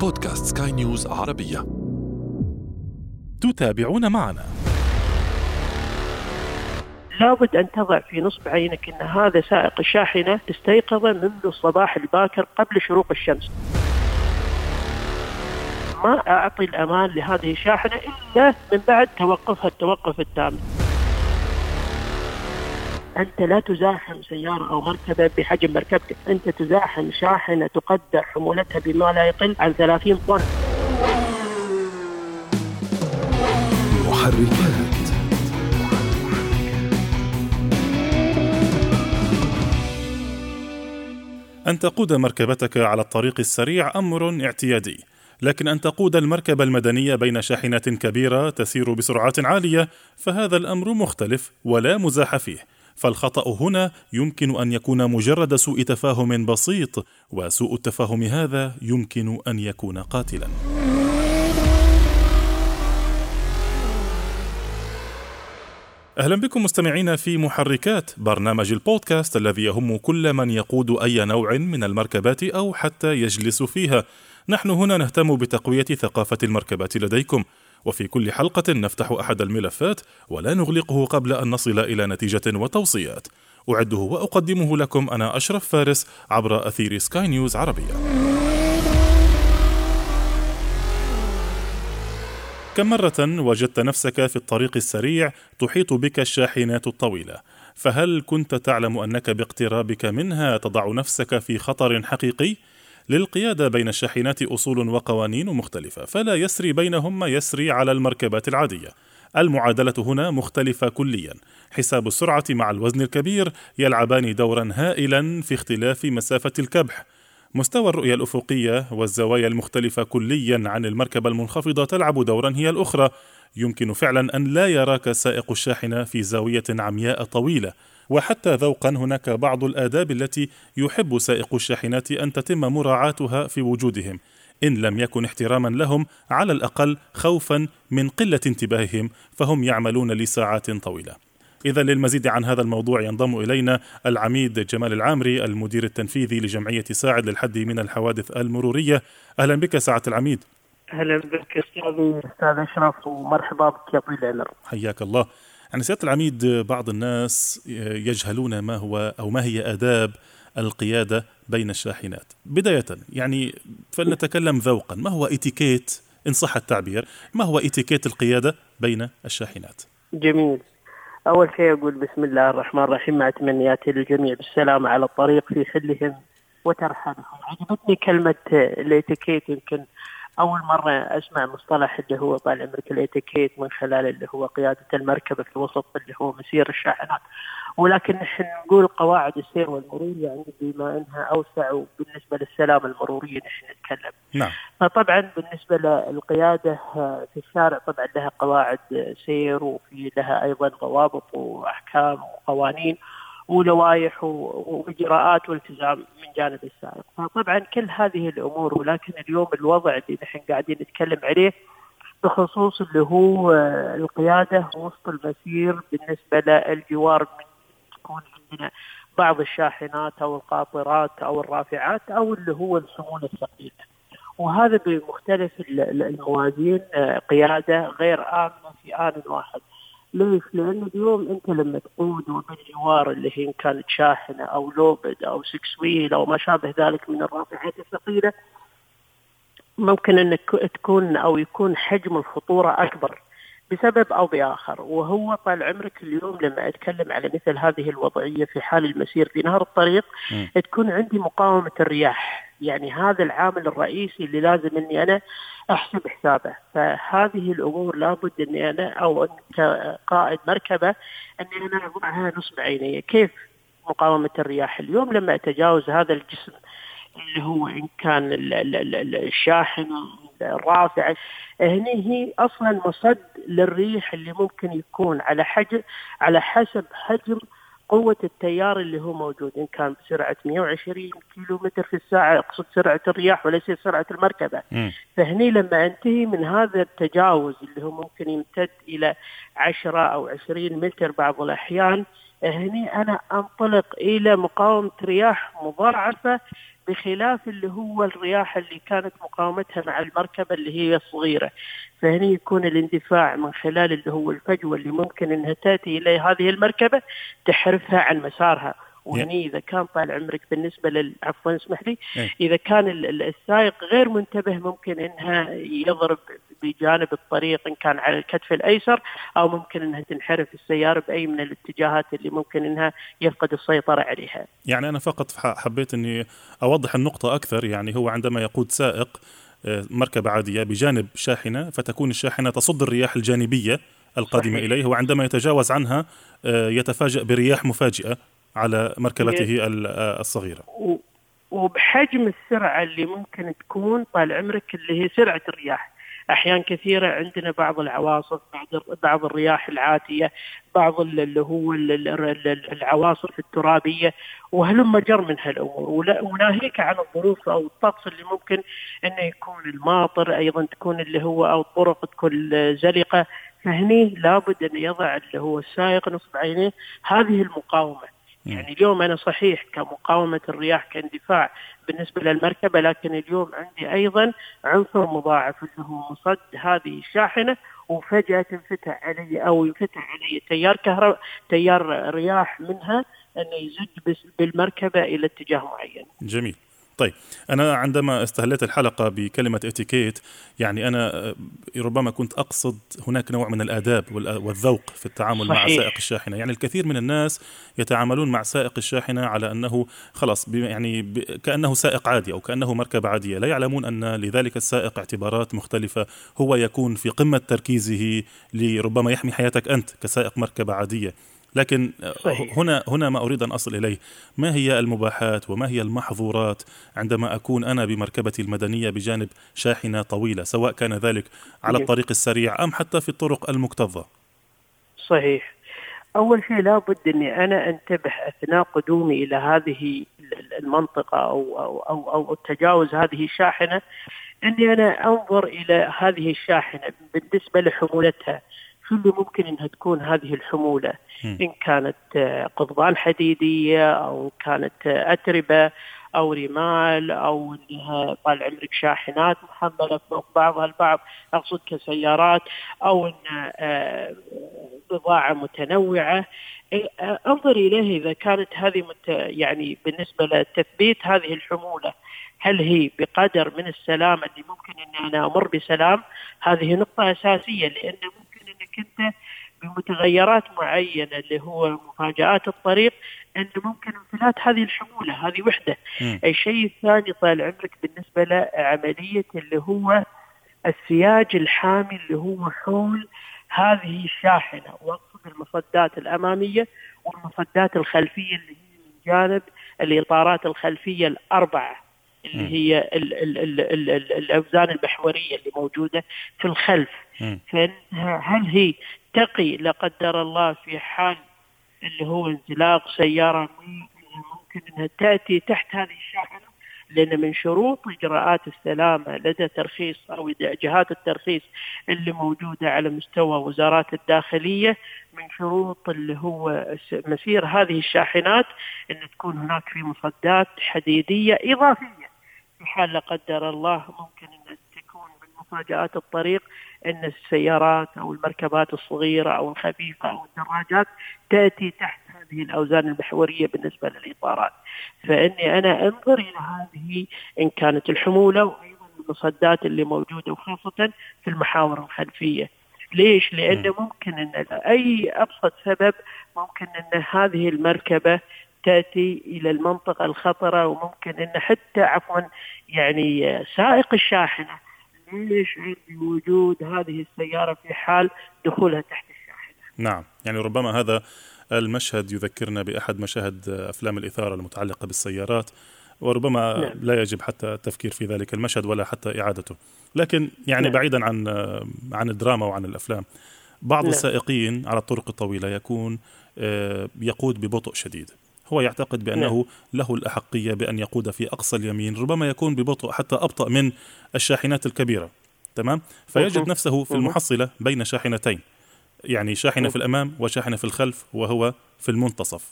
بودكاست سكاي نيوز عربية. تتابعون معنا. لابد أن تضع في نصب عينك أن هذا سائق الشاحنة استيقظ منذ الصباح الباكر قبل شروق الشمس. ما أعطي الأمان لهذه الشاحنة إلا من بعد توقفها التوقف التام. أنت لا تزاحم سيارة أو مركبة بحجم مركبتك. أنت تزاحم شاحنة تقدر حمولتها بما لا يقل عن 30 طن. أن تقود مركبتك على الطريق السريع أمر اعتيادي لكن أن تقود المركبة المدنية بين شاحنات كبيرة تسير بسرعات عالية فهذا الأمر مختلف ولا مزاح فيه. فالخطأ هنا يمكن أن يكون مجرد سوء تفاهم بسيط وسوء التفاهم هذا يمكن أن يكون قاتلا. أهلا بكم مستمعين في محركات برنامج البودكاست الذي يهم كل من يقود أي نوع من المركبات أو حتى يجلس فيها. نحن هنا نهتم بتقوية ثقافة المركبات لديكم. وفي كل حلقة نفتح أحد الملفات ولا نغلقه قبل أن نصل إلى نتيجة وتوصيات. أعده وأقدمه لكم أنا أشرف فارس عبر أثير سكاي نيوز عربية. كم مرة وجدت نفسك في الطريق السريع تحيط بك الشاحنات الطويلة؟ فهل كنت تعلم أنك باقترابك منها تضع نفسك في خطر حقيقي؟ للقيادة بين الشاحنات أصول وقوانين مختلفة فلا يسري بينهم ما يسري على المركبات العادية. المعادلة هنا مختلفة كليا. حساب السرعة مع الوزن الكبير يلعبان دورا هائلا في اختلاف مسافة الكبح. مستوى الرؤية الأفقية والزوايا المختلفة كليا عن المركبة المنخفضة تلعب دورا هي الأخرى. يمكن فعلا أن لا يراك سائق الشاحنة في زاوية عمياء طويلة. وحتى ذوقا هناك بعض الآداب التي يحب سائق الشاحنات أن تتم مراعاتها في وجودهم إن لم يكن احتراما لهم على الأقل خوفا من قلة انتباههم فهم يعملون لساعات طويلة. إذا للمزيد عن هذا الموضوع ينضم إلينا العميد جمال العامري المدير التنفيذي لجمعية ساعد للحد من الحوادث المرورية. أهلا بك ساعة العميد. أهلا بك أستاذي أستاذ أشرف ومرحبا بك يا طويل العمر. حياك الله. يعني سيادة العميد بعض الناس يجهلون ما هو أو ما هي آداب القيادة بين الشاحنات. بداية يعني فلنتكلم ذوقا. ما هو إتيكيت إن صح التعبير ما هو إتيكيت القيادة بين الشاحنات؟ جميل. أول شيء أقول بسم الله الرحمن الرحيم. مع تمنياتي للجميع بالسلامة على الطريق في حلهم وترحلهم عجبتني كلمة الإتيكيت يمكن أول مرة أسمع مصطلح اللي هو طال عمرك الاتيكيت من خلال اللي هو قيادة المركبة في الوسط اللي هو مسير الشاحنات ولكن نحن نقول قواعد السير والمرور يعني بما أنها أوسع بالنسبة للسلامه المرورية نحن نتكلم. نعم. فطبعا بالنسبة للقيادة في الشارع طبعا لها قواعد سير وفي لها أيضا ضوابط وأحكام وقوانين ولوائح وإجراءات والتزام من جانب السائق، فطبعا كل هذه الأمور ولكن اليوم الوضع اللي نحن قاعدين نتكلم عليه بخصوص اللي هو القيادة وسط المسير بالنسبة للجوار من تكون عندنا بعض الشاحنات أو القاطرات أو الرافعات أو اللي هو الحمول الثقيله. وهذا بمختلف الموازين قيادة غير آمنة في آن واحد. ليش؟ لأن اليوم أنت لما تقود وبالجوار اللي هي إن كانت شاحنة أو لوبد أو سكس ويل أو ما شابه ذلك من الرافعات الثقيلة ممكن أنك تكون أو يكون حجم الخطورة أكبر بسبب أو بآخر. وهو طال عمرك اليوم لما أتكلم على مثل هذه الوضعية في حال المسير في نهر الطريق م. تكون عندي مقاومة الرياح. يعني هذا العامل الرئيسي اللي لازم إني أنا أحسب حسابه. فهذه الأمور لابد إني أنا أو أن كقائد مركبة إني أنا اضعها نصب عيني. كيف مقاومة الرياح؟ اليوم لما أتجاوز هذا الجسم اللي هو إن كان الشاحن الرافع هني هي أصلا مصد للريح اللي ممكن يكون على حجم على حسب حجم قوة التيار اللي هو موجود. إن كان بسرعة 120 كيلو متر في الساعة أقصد سرعة الرياح وليس سرعة المركبة. م. فهني لما أنتهي من هذا التجاوز اللي هو ممكن يمتد إلى 10 أو 20 متر بعض الأحيان هني أنا أنطلق إلى مقاومة رياح مضاعفة بخلاف اللي هو الرياح اللي كانت مقاومتها مع المركبة اللي هي صغيرة فهني يكون الاندفاع من خلال اللي هو الفجوة اللي ممكن أنها تأتي إلى هذه المركبة تحرفها عن مسارها. وهني إذا كان طال عمرك بالنسبة لل عفوا اسمح لي إيه. إذا كان السائق غير منتبه ممكن إنها يضرب بجانب الطريق إن كان على الكتف الأيسر أو ممكن إنها تنحرف السيارة بأي من الاتجاهات اللي ممكن إنها يفقد السيطرة عليها. يعني أنا فقط حبيت إني أوضح النقطة أكثر يعني هو عندما يقود سائق آه، مركبة عادية بجانب شاحنة فتكون الشاحنة تصد الرياح الجانبية القادمة صحيح. إليه وعندما يتجاوز عنها آه، يتفاجأ برياح مفاجئة على مركبته الصغيرة. وبحجم السرعة اللي ممكن تكون طال عمرك اللي هي سرعة الرياح. أحيان كثيرة عندنا بعض العواصف بعض بعض الرياح العاتية بعض اللي هو العواصف الترابية وهلم جر من هالأمور. وناهيك عن الظروف أو الطقس اللي ممكن إنه يكون الماطر أيضا تكون اللي هو أو الطرق تكون زلقة. فهني لابد أن يضع اللي هو السائق نصب عينيه. هذه المقاومة. يعني اليوم أنا صحيح كمقاومة الرياح كاندفاع بالنسبة للمركبة لكن اليوم عندي أيضا عنصر مضاعف اللي هو مصد هذه الشاحنة وفجأة تنفتح علي أو ينفتح علي تيار كهرباء تيار رياح منها انه يزج بالمركبة إلى اتجاه معين. جميل. طيب أنا عندما استهليت الحلقة بكلمة إتيكيت يعني أنا آه، ربما كنت أقصد هناك نوع من الآداب والذوق في التعامل صحيح. مع سائق الشاحنة. يعني الكثير من الناس يتعاملون مع سائق الشاحنة على أنه خلاص يعني كأنه سائق عادي أو كأنه مركبة عادية. لا يعلمون أن لذلك السائق اعتبارات مختلفة. هو يكون في قمة تركيزه لربما يحمي حياتك أنت كسائق مركبة عادية. لكن صحيح. هنا هنا ما أريد أن أصل إليه. ما هي المباحات وما هي المحظورات عندما أكون أنا بمركبتي المدنية بجانب شاحنة طويلة سواء كان ذلك على الطريق السريع أم حتى في الطرق المكتظة؟ صحيح. أول شيء لابد أني أنا أنتبه أثناء قدومي إلى هذه المنطقة أو أو أو, أو تجاوز هذه الشاحنة أني أنا أنظر إلى هذه الشاحنة بالنسبة لحمولتها. شو اللي ممكن إنها تكون هذه الحمولة إن كانت آه، قضبان حديدية أو كانت آه، أتربة أو رمال أو إنها طال عمرك شاحنات محملة فوق بعضها البعض أقصد كسيارات أو إن آه، بضاعة متنوعة. أنظر اليه إذا كانت هذه مت يعني بالنسبة لتثبيت هذه الحمولة هل هي بقدر من السلامه اللي ممكن ان أنا أمر بسلام؟ هذه نقطة أساسية لأن انت بمتغيرات معينة اللي هو مفاجآت الطريق إن ممكن انفلات هذه الحمولة هذه وحدة م. الشيء الثاني طال عمرك بالنسبة لعملية اللي هو السياج الحامي اللي هو حول هذه الشاحنة واقصد المصدات الأمامية والمصدات الخلفية اللي هي من جانب الإطارات الخلفية الأربعة اللي هي ال ال ال ال ال الأوزان المحورية اللي موجودة في الخلف. هل هي تقي لا قدر الله في حال اللي هو انزلاق سيارة ممكن أنها تأتي تحت هذه الشاحنة؟ لأن من شروط إجراءات السلامة لدى ترخيص أو جهات الترخيص اللي موجودة على مستوى وزارات الداخلية من شروط اللي هو مسير هذه الشاحنات إن تكون هناك في مصدات حديدية إضافية. في حال لا قدر الله ممكن إن تكون من مفاجآت الطريق إن السيارات أو المركبات الصغيرة أو الخفيفة أو الدراجات تأتي تحت هذه الأوزان المحوريه بالنسبة للإطارات. فإني أنا أنظر إلى هذه إن كانت الحمولة وأيضا المصدات اللي موجودة وخاصة في المحاور الخلفية. ليش؟ لأنه ممكن أن أي أبسط سبب ممكن أن هذه المركبة تأتي إلى المنطقة الخطرة وممكن إن حتى عفوا يعني سائق الشاحنة يشعر بوجود هذه السيارة في حال دخولها تحت الشاحنة. نعم، يعني ربما هذا المشهد يذكرنا بأحد مشاهد أفلام الإثارة المتعلقة بالسيارات وربما نعم. لا يجب حتى التفكير في ذلك المشهد ولا حتى إعادته. لكن يعني نعم. بعيدا عن عن الدراما وعن الأفلام بعض نعم. السائقين على الطرق الطويلة يكون آه، يقود ببطء شديد هو يعتقد بأنه نعم. له الأحقية بأن يقود في أقصى اليمين ربما يكون ببطء حتى أبطأ من الشاحنات الكبيرة تمام فيجد نفسه في المحصلة بين شاحنتين يعني شاحنة في الأمام وشاحنة في الخلف وهو في المنتصف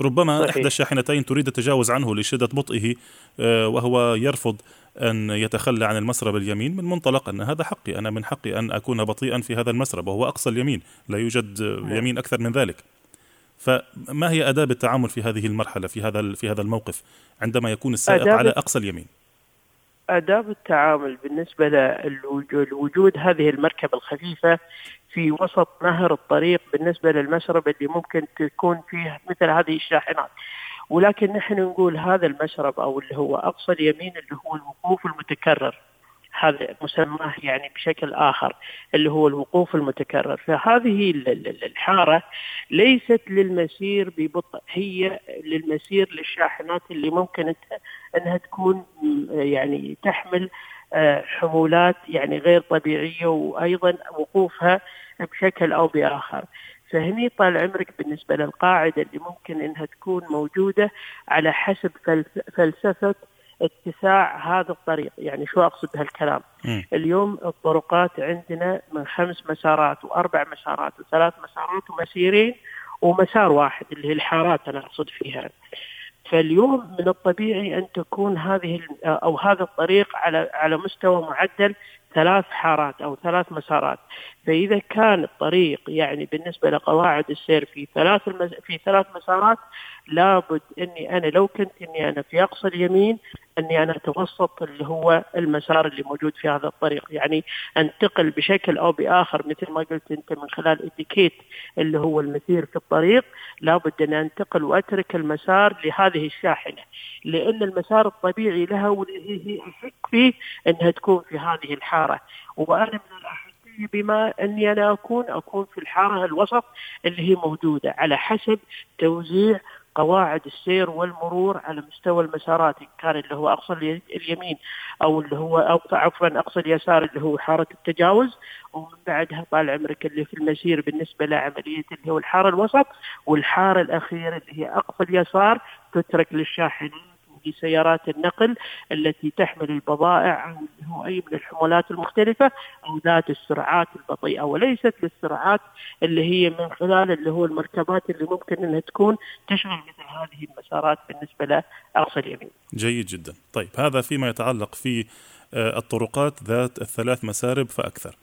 ربما صحيح. إحدى الشاحنتين تريد التجاوز عنه لشدة بطئه آه، وهو يرفض أن يتخلى عن المسرب اليمين من منطلق أن هذا حقي أنا من حقي أن أكون بطيئا في هذا المسرب وهو أقصى اليمين لا يوجد. يمين أكثر من ذلك فما هي آداب التعامل في هذه المرحلة في هذا في هذا الموقف عندما يكون السائق على أقصى اليمين؟ آداب التعامل بالنسبة لوجود هذه المركبة الخفيفة في وسط نهر الطريق بالنسبة للمشرب اللي ممكن تكون فيه مثل هذه الشاحنات. ولكن نحن نقول هذا المشرب أو اللي هو أقصى اليمين اللي هو الوقوف المتكرر. هذا مسماه يعني بشكل آخر اللي هو الوقوف المتكرر. فهذه الحارة ليست للمسير ببطء هي للمسير للشاحنات اللي ممكن أنها تكون يعني تحمل آه، حمولات يعني غير طبيعية وأيضا وقوفها بشكل أو بآخر. فهني طال عمرك بالنسبة للقاعدة اللي ممكن أنها تكون موجودة على حسب فلسفة اتساع هذا الطريق. يعني شو أقصد بهالكلام؟ م. اليوم الطرقات عندنا من خمس مسارات وأربع مسارات وثلاث مسارات ومسيرين ومسار واحد اللي هي الحارات أنا أقصد فيها. فاليوم من الطبيعي أن تكون هذه أو هذا الطريق على على مستوى معدل ثلاث حارات أو ثلاث مسارات. فإذا كان الطريق يعني بالنسبة لقواعد السير في ثلاث المز... في ثلاث مسارات لابد إني أنا لو كنت إني أنا في أقصى اليمين إني أنا اتوسط اللي هو المسار اللي موجود في هذا الطريق. يعني أنتقل بشكل أو بآخر مثل ما قلت أنت من خلال إتيكيت اللي هو المسير في الطريق. لابد ان أنتقل وأترك المسار لهذه الشاحنة. لأن المسار الطبيعي لها واللي هي احق فيه أنها تكون في هذه الحارة. وأنا من الاحقيه بما أني أنا أكون أكون في الحارة الوسط اللي هي موجودة على حسب توزيع قواعد السير والمرور على مستوى المسارات إن كان اللي هو أقصى اليمين أو اللي هو أو عفوا أقصى اليسار اللي هو حارة التجاوز ومن بعدها طال عمرك اللي في المسير بالنسبة لعملية اللي هو الحارة الوسط والحارة الأخيرة اللي هي أقصى اليسار تترك للشاحنين في سيارات النقل التي تحمل البضائع أو أي من الحمولات المختلفة أو ذات السرعات البطيئة وليست للسرعات اللي هي من خلال اللي هو المركبات اللي ممكن أنها تكون تشغل مثل هذه المسارات بالنسبة لأقصى اليمين. جيد جدا. طيب هذا فيما يتعلق في آه، الطرقات ذات الثلاث مسارب فأكثر.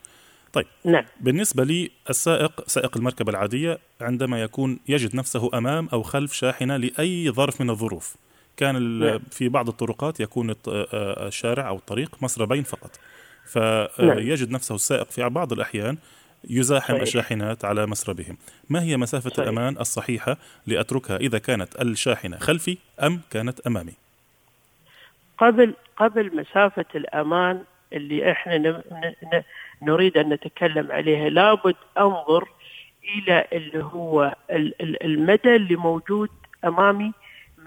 طيب نعم. بالنسبة لي السائق سائق المركبة العادية عندما يكون يجد نفسه أمام أو خلف شاحنة لأي ظرف من الظروف كان نعم. في بعض الطرقات يكون الشارع أو الطريق مسربين فقط فيجد نعم. نفسه السائق في بعض الأحيان يزاحم صحيح. الشاحنات على مسربهم ما هي مسافة صحيح. الأمان الصحيحة لأتركها إذا كانت الشاحنة خلفي أم كانت أمامي قبل قبل مسافة الأمان اللي إحنا نريد أن نتكلم عليها لابد أنظر إلى اللي هو المدى اللي موجود أمامي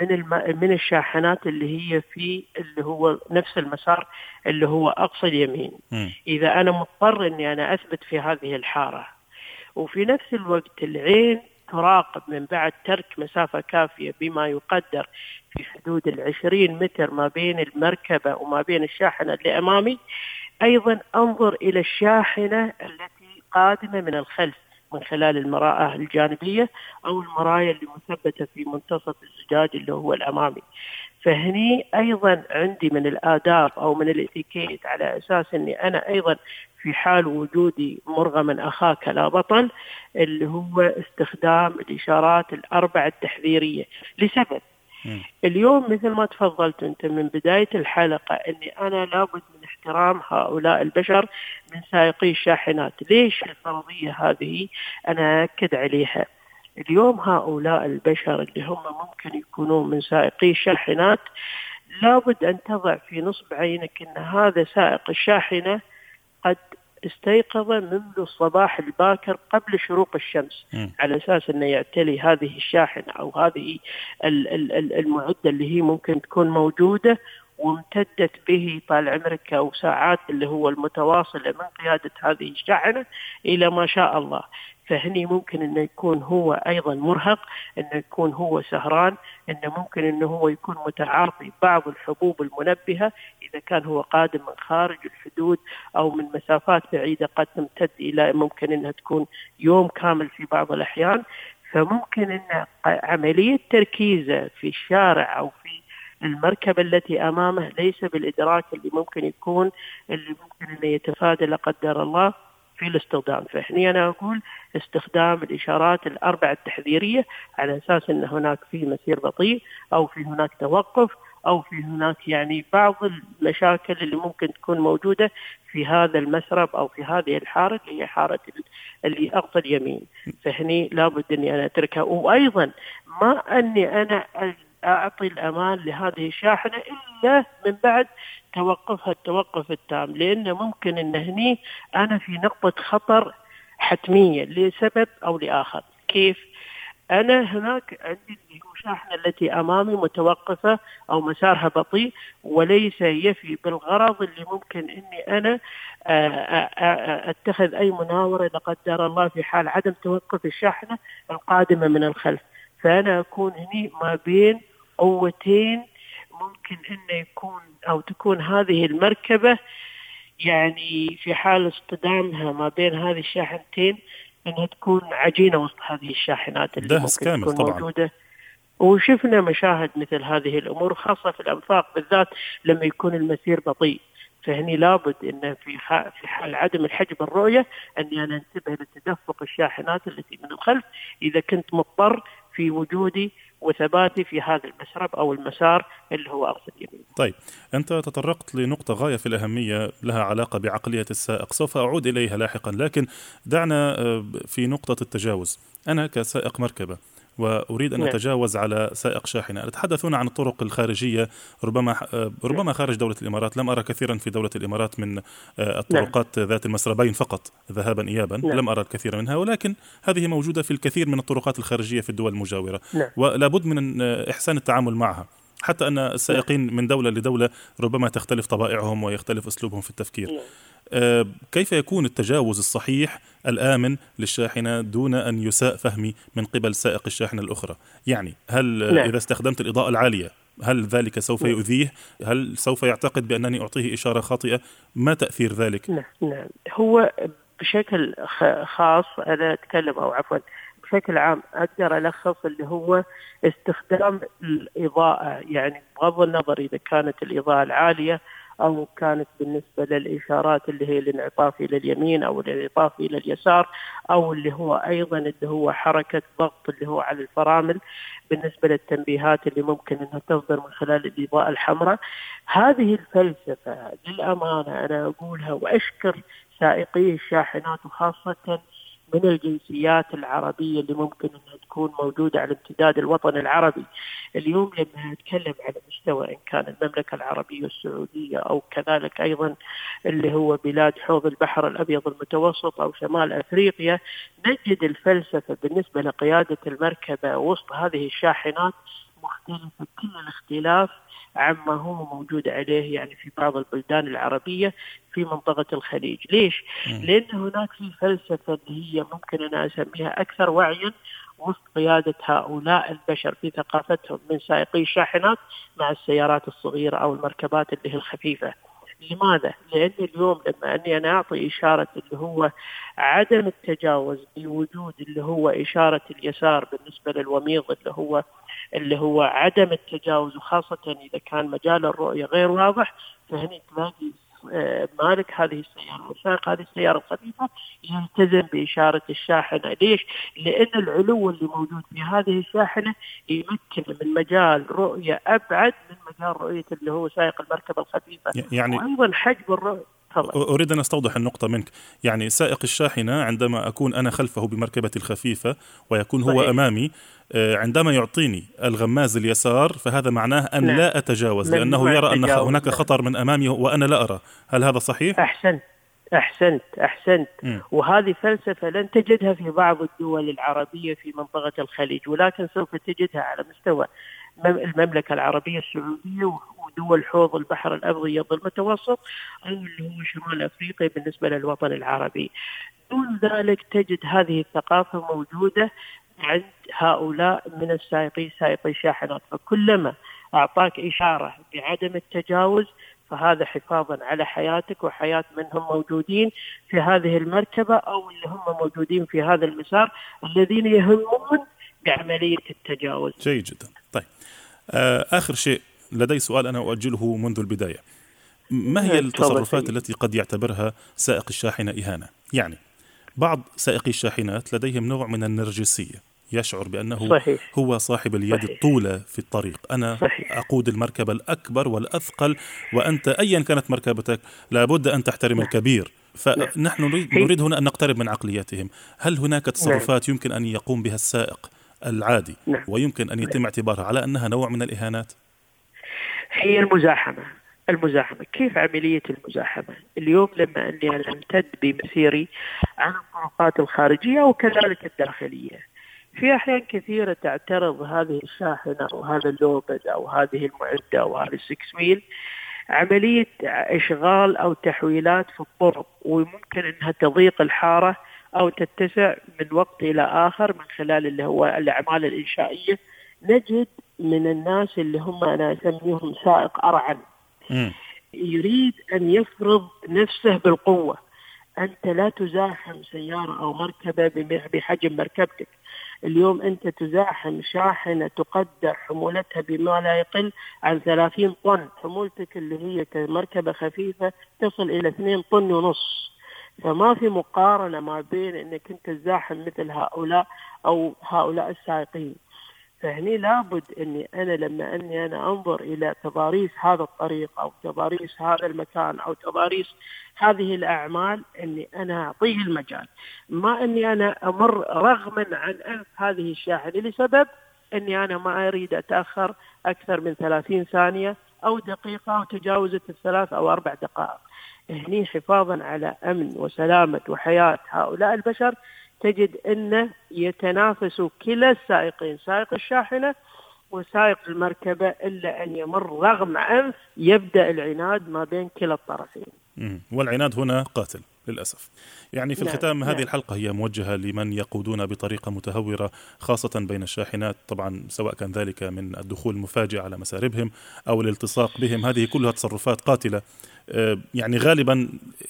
من الم... من الشاحنات اللي هي في اللي هو نفس المسار اللي هو أقصى اليمين. م. إذا أنا مضطر إني أنا أثبت في هذه الحارة. وفي نفس الوقت العين تراقب من بعد ترك مسافة كافية بما يقدر في حدود العشرين متر ما بين المركبة وما بين الشاحنة اللي أمامي. أيضا أنظر إلى الشاحنة التي قادمة من الخلف. من خلال المراءة الجانبية أو المرايا اللي مثبتة في منتصف الزجاج اللي هو الأمامي. فهني أيضا عندي من الآداب أو من الإتيكيت على أساس أني أنا أيضا في حال وجودي مرغما أخاك لا بطل اللي هو استخدام الإشارات الأربع التحذيرية. لسبب اليوم مثل ما تفضلت أنت من بداية الحلقة أني أنا لابد من احترام هؤلاء البشر من سائقي الشاحنات، ليش الفرضية هذه أنا أكد عليها؟ اليوم هؤلاء البشر اللي هم ممكن يكونون من سائقي الشاحنات لابد أن تضع في نصب عينك أن هذا سائق الشاحنة قد استيقظ منذ الصباح الباكر قبل شروق الشمس م. على أساس أنه يعتلي هذه الشاحنه أو هذه المعدة اللي هي ممكن تكون موجودة وامتدت به طال عمرك أو ساعات اللي هو المتواصلة من قيادة هذه الشاحنة إلى ما شاء الله فهني ممكن إنه يكون هو أيضا مرهق إنه يكون هو سهران إنه ممكن إنه هو يكون متعاطي بعض الحبوب المنبهة إذا كان هو قادم من خارج الحدود أو من مسافات بعيدة قد تمتد إلى ممكن إنها تكون يوم كامل في بعض الأحيان. فممكن إن عملية تركيزه في الشارع أو في المركبة التي أمامه ليس بالإدراك اللي ممكن يكون اللي ممكن أنه يتفادى لا قدر الله. في الاستخدام. فهني أنا أقول استخدام الإشارات الأربعة التحذيرية على أساس أن هناك في مسير بطيء أو في هناك توقف أو في هناك يعني بعض المشاكل اللي ممكن تكون موجودة في هذا المسرب أو في هذه الحارة اللي هي حارة اللي اقصى اليمين. فهني لابد إني أنا أتركها. وأيضا ما أني أنا أعطي الأمان لهذه الشاحنة إلا من بعد توقفها التوقف التام لأنه ممكن إن هني أنا في نقطة خطر حتمية لسبب أو لآخر كيف؟ أنا هناك عندي المشاحنة التي أمامي متوقفة أو مسارها بطيء وليس يفي بالغرض اللي ممكن إني أنا آه، آه، آه، أتخذ أي مناورة لا قدر الله في حال عدم توقف الشاحنة القادمة من الخلف فأنا أكون هني ما بين قوتين ممكن إنه يكون أو تكون هذه المركبة يعني في حال اصطدامها ما بين هذه الشاحنتين إنها تكون عجينة وسط هذه الشاحنات اللي ممكن كامل تكون طبعا. موجودة وشفنا مشاهد مثل هذه الأمور خاصة في الأنفاق بالذات لما يكون المسير بطيء فهني لابد إن في في حال عدم الحجب الرؤيه إني أنا أنتبه لتدفق الشاحنات التي من الخلف إذا كنت مضطر في وجودي وثباتي في هذا المسرب أو المسار اللي هو ارض اليمين. طيب أنت تطرقت لنقطة غاية في الأهمية لها علاقة بعقلية السائق، سوف أعود إليها لاحقا لكن دعنا آه، في نقطة التجاوز. أنا كسائق مركبة وأريد أن نعم. أتجاوز على سائق شاحنة، نتحدث هنا عن الطرق الخارجية ربما ربما. خارج دولة الإمارات، لم أرى كثيرا في دولة الإمارات من آه، الطرقات نعم. ذات المسربين فقط ذهابا ايابا، نعم. لم أرى الكثير منها ولكن هذه موجودة في الكثير من الطرقات الخارجية في الدول المجاورة، نعم. ولابد من آه، إحسان التعامل معها. حتى أن السائقين من دولة لدولة ربما تختلف طبائعهم ويختلف أسلوبهم في التفكير. آه، كيف يكون التجاوز الصحيح الآمن للشاحنة دون أن يساء فهمي من قبل سائق الشاحنة الأخرى يعني هل نعم. إذا استخدمت الإضاءة العالية هل ذلك سوف نعم. يؤذيه هل سوف يعتقد بأنني أعطيه إشارة خاطئة ما تأثير ذلك نعم, نعم. هو بشكل خاص أنا أتكلم أو عفوا بشكل عام أقدر ألخص اللي هو استخدام الإضاءة يعني بغض النظر إذا كانت الإضاءة العالية أو كانت بالنسبة للإشارات اللي هي الانعطاف إلى اليمين أو الانعطاف إلى اليسار أو اللي هو أيضا اللي هو حركة ضغط اللي هو على الفرامل بالنسبة للتنبيهات اللي ممكن إنها تصدر من خلال الإضاءة الحمراء. هذه الفلسفة للأمانة أنا أقولها وأشكر سائقي الشاحنات وخاصة من الجنسيات العربية اللي ممكن أنها تكون موجودة على امتداد الوطن العربي. اليوم لما نتكلم على مستوى إن كان المملكة العربية السعودية أو كذلك أيضا اللي هو بلاد حوض البحر الأبيض المتوسط أو شمال أفريقيا نجد الفلسفة بالنسبة لقيادة المركبة وسط هذه الشاحنات مختلفة كل الاختلاف عما هو موجود عليه يعني في بعض البلدان العربية في منطقة الخليج ليش؟ لأن هناك في فلسفة اللي هي ممكن أنا أسميها أكثر وعيا وسط قيادة هؤلاء البشر في ثقافتهم من سائقي الشاحنات مع السيارات الصغيرة أو المركبات اللي هي الخفيفة لماذا؟ لأن اليوم لما أني أنا أعطي إشارة اللي هو عدم التجاوز بوجود اللي هو إشارة اليسار بالنسبة للوميض اللي هو اللي هو عدم التجاوز وخاصة إذا كان مجال الرؤية غير واضح فهني تلاقي آه، مالك هذه السيارة وسائق هذه السيارة الخفيفة يلتزم بإشارة الشاحنة. ليش؟ لأن العلو اللي موجود في هذه الشاحنة يمكن من مجال رؤية أبعد من مجال رؤية اللي هو سائق المركبة الخفيفة يعني وأيضا حجم الرؤية. أريد أن أستوضح النقطة منك. يعني سائق الشاحنة عندما أكون أنا خلفه بمركبة الخفيفة ويكون هو صحيح. أمامي عندما يعطيني الغماز اليسار فهذا معناه أن نعم. لا أتجاوز لأنه يرى أن هناك خطر من أمامي وأنا لا أرى هل هذا صحيح؟ أحسنت أحسنت أحسنت م. وهذه فلسفة لن تجدها في بعض الدول العربية في منطقة الخليج ولكن سوف تجدها على مستوى المملكة العربية السعودية ودول حوض البحر الأبيض المتوسط أو اللي هو شمال أفريقيا بالنسبة للوطن العربي. دون ذلك تجد هذه الثقافة موجودة عند هؤلاء من السائقين سائقي الشاحنات فكلما أعطاك إشارة بعدم التجاوز فهذا حفاظا على حياتك وحياة من هم موجودين في هذه المركبة أو اللي هم موجودين في هذا المسار الذين يهمون بعملية التجاوز. جيد جدا. طيب آه، آخر شيء لدي سؤال أنا أؤجله منذ البداية. ما هي التصرفات التي قد يعتبرها سائق الشاحنة إهانة؟ يعني بعض سائقي الشاحنات لديهم نوع من النرجسية يشعر بأنه صحيح. هو صاحب اليد صحيح. الطولة في الطريق أنا صحيح. أقود المركبة الأكبر والأثقل وأنت أيا كانت مركبتك لابد أن تحترم نعم. الكبير فنحن نريد هنا أن نقترب من عقلياتهم هل هناك تصرفات نعم. يمكن أن يقوم بها السائق العادي نعم. ويمكن أن يتم اعتبارها على أنها نوع من الإهانات هي المزاحمة المزاحمة كيف عملية المزاحمة اليوم لما أني أمتد بمسيري عن الطرقات الخارجية وكذلك الداخلية في أحيان كثيرة تعترض هذه الشاحنة أو هذا اللوبد أو هذه المعدة أو هذا السكس ويل عملية إشغال أو تحويلات في الطرق وممكن أنها تضيق الحارة أو تتسع من وقت إلى آخر من خلال اللي هو الأعمال الإنشائية. نجد من الناس اللي هم أنا أسميهم سائق أرعن. يريد أن يفرض نفسه بالقوة. أنت لا تزاحم سيارة أو مركبة بحجم مركبتك. اليوم أنت تزاحم شاحنة تقدر حمولتها بما لا يقل عن 30 طن. حمولتك اللي هي كمركبة خفيفة تصل إلى 2 طن ونص. فما في مقارنة ما بين أنك أنت تزاحم مثل هؤلاء أو هؤلاء السائقين. فهني لابد إني أنا لما أني أنا أنظر إلى تضاريس هذا الطريق أو تضاريس هذا المكان أو تضاريس هذه الأعمال إني أنا أعطيه المجال ما إني أنا أمر رغما عن انف هذه الشاحنه لسبب إني أنا ما أريد أتأخر أكثر من 30 ثانية أو دقيقة أو تجاوزت الثلاث أو أربع دقائق. هني حفاظا على أمن وسلامة وحياة هؤلاء البشر تجد أنه يتنافس كلا السائقين سائق الشاحنة وسائق المركبة إلا أن يمر رغم أنف يبدأ العناد ما بين كلا الطرفين. والعناد هنا قاتل للأسف. يعني في نعم الختام هذه نعم. الحلقة هي موجهة لمن يقودون بطريقة متهورة خاصة بين الشاحنات طبعا سواء كان ذلك من الدخول المفاجئ على مساربهم أو الالتصاق بهم. هذه كلها تصرفات قاتلة. آه، يعني غالبا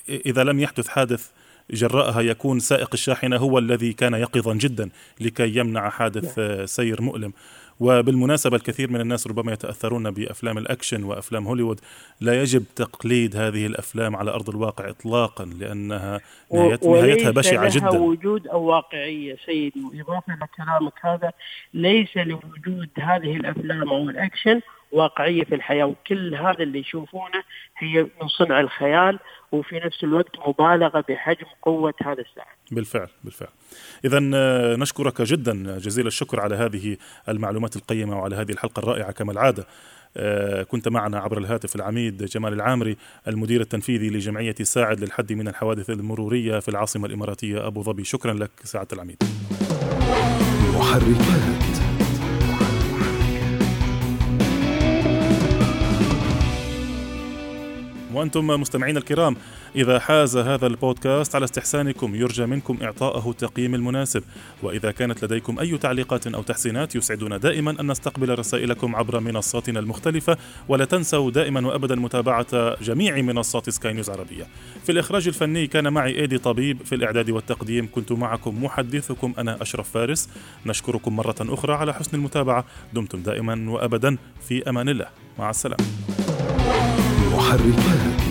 إذا لم يحدث حادث جراءها يكون سائق الشاحنة هو الذي كان يقظا جدا لكي يمنع حادث نعم. سير مؤلم. وبالمناسبة الكثير من الناس ربما يتأثرون بأفلام الأكشن وأفلام هوليوود. لا يجب تقليد هذه الأفلام على أرض الواقع إطلاقا لأنها نهايتها بشعة جدا. وجود أو واقعية. سيدي وإضافة إلى كلامك هذا ليس لوجود هذه الأفلام أو الأكشن واقعية في الحياة وكل هذا اللي يشوفونه هي من صنع الخيال وفي نفس الوقت مبالغة بحجم قوة هذا الساعة. بالفعل بالفعل. اذا آه، نشكرك جدا جزيل الشكر على هذه المعلومات القيمة وعلى هذه الحلقة الرائعة كما العادة. آه، كنت معنا عبر الهاتف العميد جمال العامري المدير التنفيذي لجمعية ساعد للحد من الحوادث المرورية في العاصمة الإماراتية أبو ظبي شكرا لك سعاده العميد محركات وأنتم مستمعين الكرام إذا حاز هذا البودكاست على استحسانكم يرجى منكم إعطائه التقييم المناسب. وإذا كانت لديكم أي تعليقات أو تحسينات يسعدنا دائما أن نستقبل رسائلكم عبر منصاتنا المختلفة. ولا تنسوا دائما وأبدا متابعة جميع منصات سكاي نيوز عربية. في الإخراج الفني كان معي إيدي طبيب. في الإعداد والتقديم كنت معكم محدثكم أنا أشرف فارس. نشكركم مرة أخرى على حسن المتابعة. دمتم دائما وأبدا في أمان الله. مع السلامة. محركات